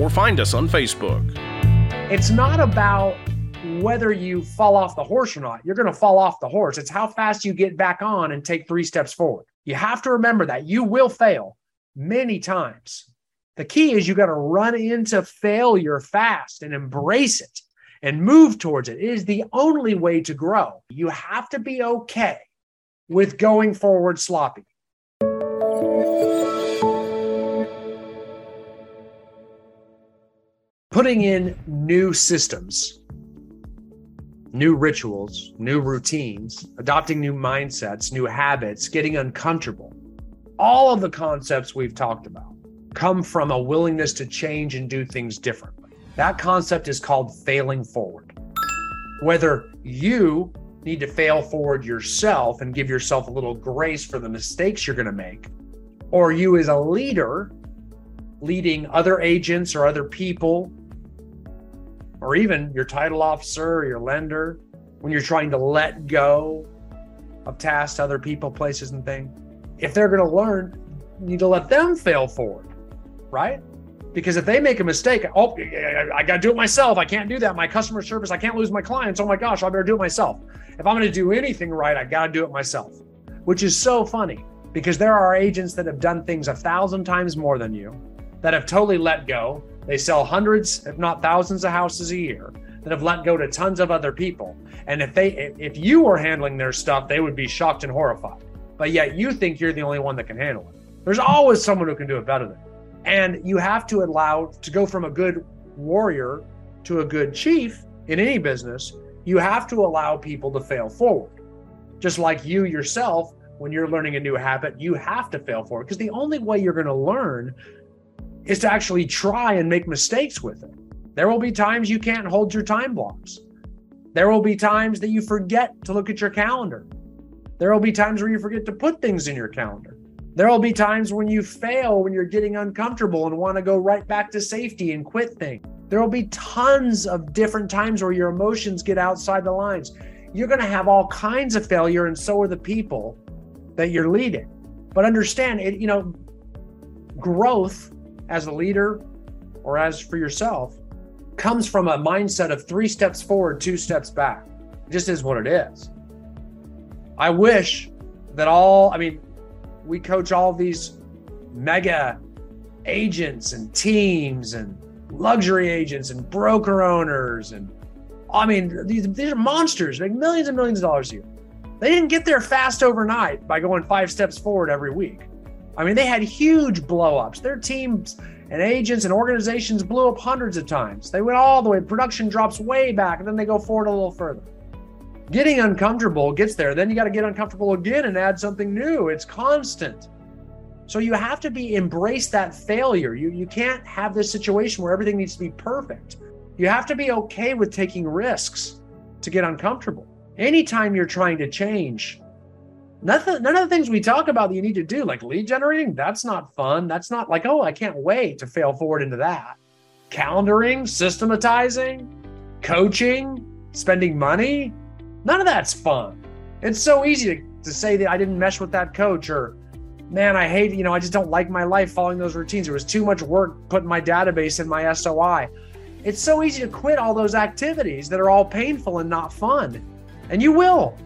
or find us on Facebook. It's not about whether you fall off the horse or not. You're going to fall off the horse. It's how fast you get back on and take three steps forward. You have to remember that you will fail many times. The key is you got to run into failure fast and embrace it and move towards it. It is the only way to grow. You have to be okay with going forward sloppy. Putting in new systems, new rituals, new routines, adopting new mindsets, new habits, getting uncomfortable. All of the concepts we've talked about come from a willingness to change and do things differently. That concept is called failing forward. Whether you need to fail forward yourself and give yourself a little grace for the mistakes you're going to make, or you as a leader leading other agents or other people or even your title officer or your lender when you're trying to let go of tasks other people, places, and things. If they're going to learn, you need to let them fail forward, right? Because if they make a mistake, oh, I got to do it myself. I can't do that. My customer service, I can't lose my clients. Oh my gosh, I better do it myself. If I'm going to do anything right, I got to do it myself, which is so funny because there are agents that have done things a thousand times more than you that have totally let go they sell hundreds, if not thousands, of houses a year that have let go to tons of other people. And if they, if you were handling their stuff, they would be shocked and horrified. But yet you think you're the only one that can handle it. There's always someone who can do it better than you. And you have to allow to go from a good warrior to a good chief in any business. You have to allow people to fail forward. Just like you yourself, when you're learning a new habit, you have to fail forward because the only way you're going to learn is to actually try and make mistakes with it. There will be times you can't hold your time blocks. There will be times that you forget to look at your calendar. There will be times where you forget to put things in your calendar. There will be times when you fail, when you're getting uncomfortable and want to go right back to safety and quit things. There will be tons of different times where your emotions get outside the lines. You're going to have all kinds of failure, and so are the people that you're leading. But understand it, you know, growth as a leader or as for yourself comes from a mindset of three steps forward, two steps back. It just is what it is. I wish that all, I mean, we coach all these mega agents and teams and luxury agents and broker owners and I mean these these are monsters make millions and millions of dollars a year. They didn't get there fast overnight by going five steps forward every week. I mean, they had huge blowups. Their teams and agents and organizations blew up hundreds of times. They went all the way, production drops way back, and then they go forward a little further. Getting uncomfortable gets there. Then you got to get uncomfortable again and add something new. It's constant. So you have to be embrace that failure. You you can't have this situation where everything needs to be perfect. You have to be okay with taking risks to get uncomfortable. Anytime you're trying to change, Nothing, none of the things we talk about that you need to do, like lead generating, that's not fun. That's not like, oh, I can't wait to fail forward into that. Calendaring, systematizing, coaching, spending money, none of that's fun. It's so easy to, to say that I didn't mesh with that coach or, man, I hate, you know, I just don't like my life following those routines. It was too much work putting my database in my SOI. It's so easy to quit all those activities that are all painful and not fun. And you will.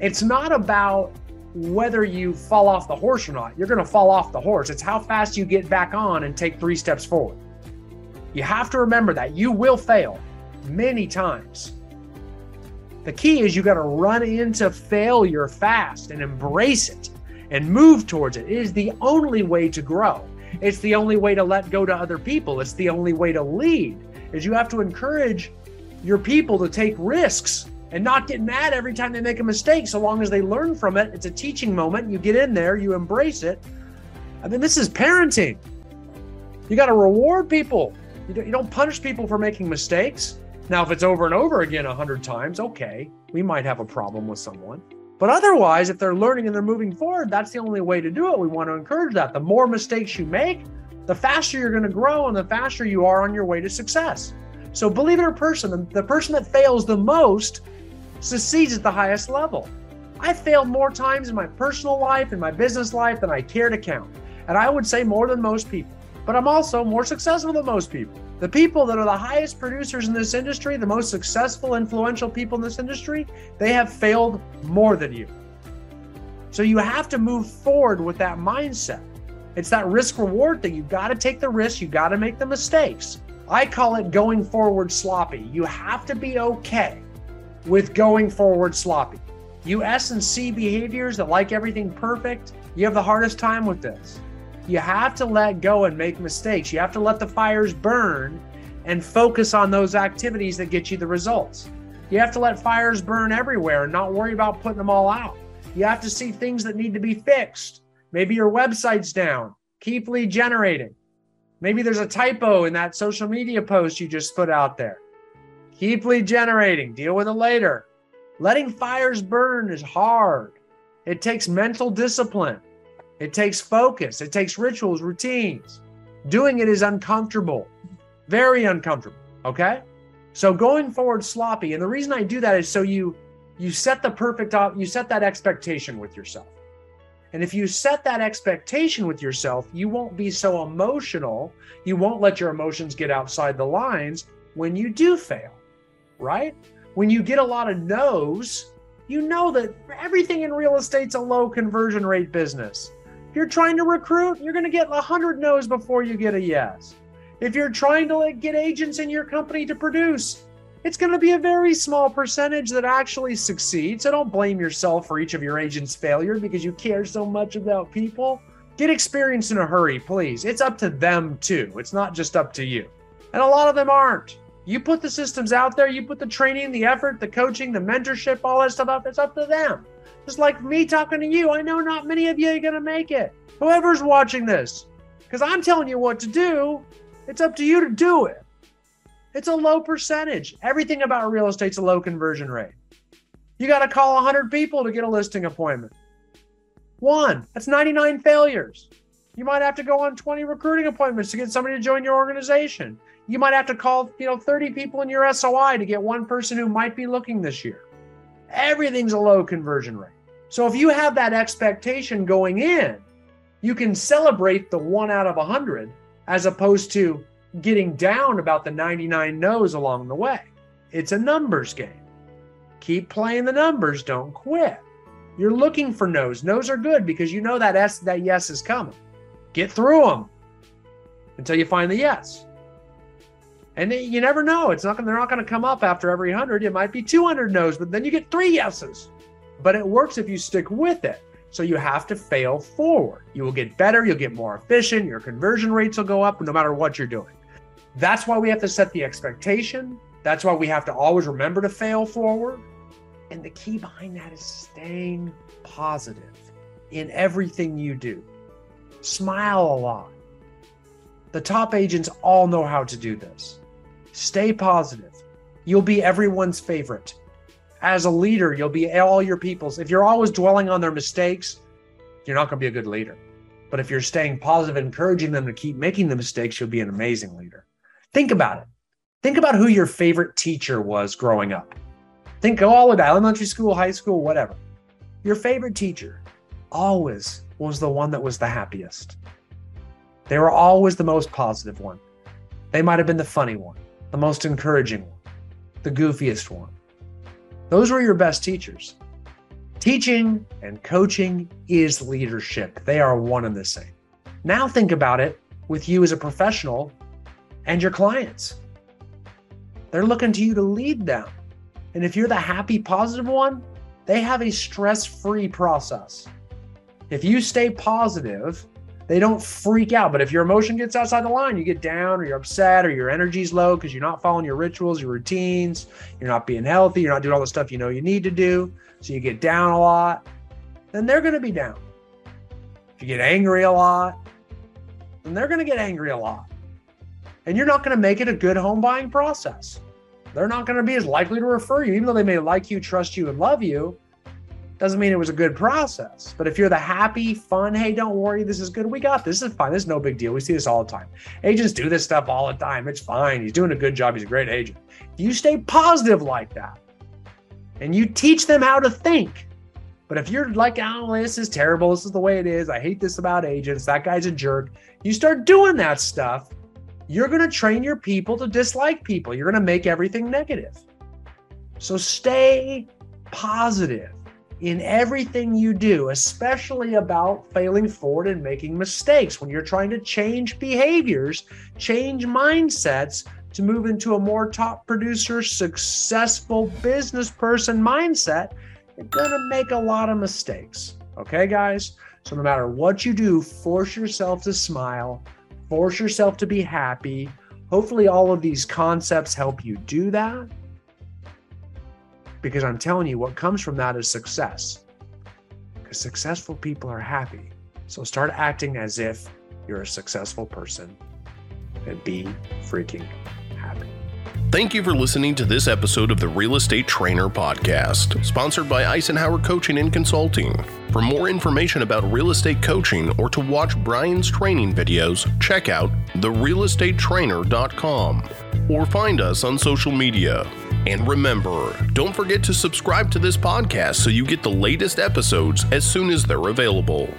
It's not about whether you fall off the horse or not. You're going to fall off the horse. It's how fast you get back on and take three steps forward. You have to remember that you will fail many times. The key is you got to run into failure fast and embrace it and move towards it. It is the only way to grow. It's the only way to let go to other people. It's the only way to lead. Is you have to encourage your people to take risks and not get mad every time they make a mistake so long as they learn from it. It's a teaching moment. You get in there, you embrace it. I mean, this is parenting. You got to reward people You don't, you don't punish people for making mistakes. Now, if it's over and over again a hundred times, okay, we might have a problem with someone. But otherwise, if they're learning and they're moving forward, that's the only way to do it. We want to encourage that. The more mistakes you make, the faster you're going to grow and the faster you are on your way to success. So, believe it or person, the person that fails the most succeeds at the highest level. I failed more times in my personal life and my business life than I care to count. And I would say more than most people. But I'm also more successful than most people. The people that are the highest producers in this industry, the most successful, influential people in this industry, they have failed more than you. So you have to move forward with that mindset. It's that risk reward thing. You've got to take the risk, you've got to make the mistakes. I call it going forward sloppy. You have to be okay with going forward sloppy. You S and C behaviors that like everything perfect, you have the hardest time with this. You have to let go and make mistakes. You have to let the fires burn and focus on those activities that get you the results. You have to let fires burn everywhere and not worry about putting them all out. You have to see things that need to be fixed. Maybe your website's down. Keep lead generating. Maybe there's a typo in that social media post you just put out there. Keep lead generating. Deal with it later. Letting fires burn is hard. It takes mental discipline. It takes focus, it takes rituals, routines. Doing it is uncomfortable, very uncomfortable. Okay. So going forward sloppy. And the reason I do that is so you you set the perfect op, you set that expectation with yourself. And if you set that expectation with yourself, you won't be so emotional. You won't let your emotions get outside the lines when you do fail, right? When you get a lot of no's, you know that everything in real estate's a low conversion rate business. If you're trying to recruit, you're going to get 100 no's before you get a yes. If you're trying to get agents in your company to produce, it's going to be a very small percentage that actually succeeds. So don't blame yourself for each of your agents' failure because you care so much about people. Get experience in a hurry, please. It's up to them too. It's not just up to you. And a lot of them aren't. You put the systems out there, you put the training, the effort, the coaching, the mentorship, all that stuff up. It's up to them. Just like me talking to you, I know not many of you are going to make it. Whoever's watching this, because I'm telling you what to do, it's up to you to do it. It's a low percentage. Everything about real estate's a low conversion rate. You got to call 100 people to get a listing appointment. One, that's 99 failures. You might have to go on 20 recruiting appointments to get somebody to join your organization. You might have to call, you know, 30 people in your SOI to get one person who might be looking this year. Everything's a low conversion rate. So if you have that expectation going in, you can celebrate the one out of a 100 as opposed to getting down about the 99 no's along the way. It's a numbers game. Keep playing the numbers, don't quit. You're looking for no's. No's are good because you know that S that yes is coming. Get through them until you find the yes. And you never know. It's not they're not going to come up after every 100. It might be 200 no's, but then you get 3 yeses but it works if you stick with it. So you have to fail forward. You will get better, you'll get more efficient, your conversion rates will go up no matter what you're doing. That's why we have to set the expectation. That's why we have to always remember to fail forward. And the key behind that is staying positive in everything you do. Smile a lot. The top agents all know how to do this. Stay positive. You'll be everyone's favorite as a leader, you'll be all your people's. If you're always dwelling on their mistakes, you're not going to be a good leader. But if you're staying positive, encouraging them to keep making the mistakes, you'll be an amazing leader. Think about it. Think about who your favorite teacher was growing up. Think all the way elementary school, high school, whatever. Your favorite teacher always was the one that was the happiest. They were always the most positive one. They might have been the funny one, the most encouraging one, the goofiest one. Those were your best teachers. Teaching and coaching is leadership, they are one and the same. Now, think about it with you as a professional and your clients. They're looking to you to lead them. And if you're the happy, positive one, they have a stress free process. If you stay positive they don't freak out. But if your emotion gets outside the line, you get down or you're upset or your energy's low because you're not following your rituals, your routines, you're not being healthy, you're not doing all the stuff you know you need to do. So you get down a lot, then they're going to be down. If you get angry a lot, then they're going to get angry a lot. And you're not going to make it a good home buying process. They're not going to be as likely to refer you, even though they may like you, trust you, and love you. Doesn't mean it was a good process. But if you're the happy, fun, hey, don't worry, this is good. We got this. This is fine. This is no big deal. We see this all the time. Agents do this stuff all the time. It's fine. He's doing a good job. He's a great agent. If you stay positive like that and you teach them how to think. But if you're like, oh, this is terrible. This is the way it is. I hate this about agents. That guy's a jerk. You start doing that stuff. You're going to train your people to dislike people. You're going to make everything negative. So stay positive in everything you do, especially about failing forward and making mistakes. When you're trying to change behaviors, change mindsets to move into a more top producer, successful business person mindset, you're going to make a lot of mistakes. Okay, guys? So, no matter what you do, force yourself to smile, force yourself to be happy. Hopefully, all of these concepts help you do that because I'm telling you, what comes from that is success. Because successful people are happy. So start acting as if you're a successful person and be freaking happy. Thank you for listening to this episode of the Real Estate Trainer Podcast, sponsored by Icenhower Coaching and Consulting. For more information about real estate coaching or to watch Brian's training videos, check out therealestatetrainer.com or find us on social media. And remember, don't forget to subscribe to this podcast so you get the latest episodes as soon as they're available.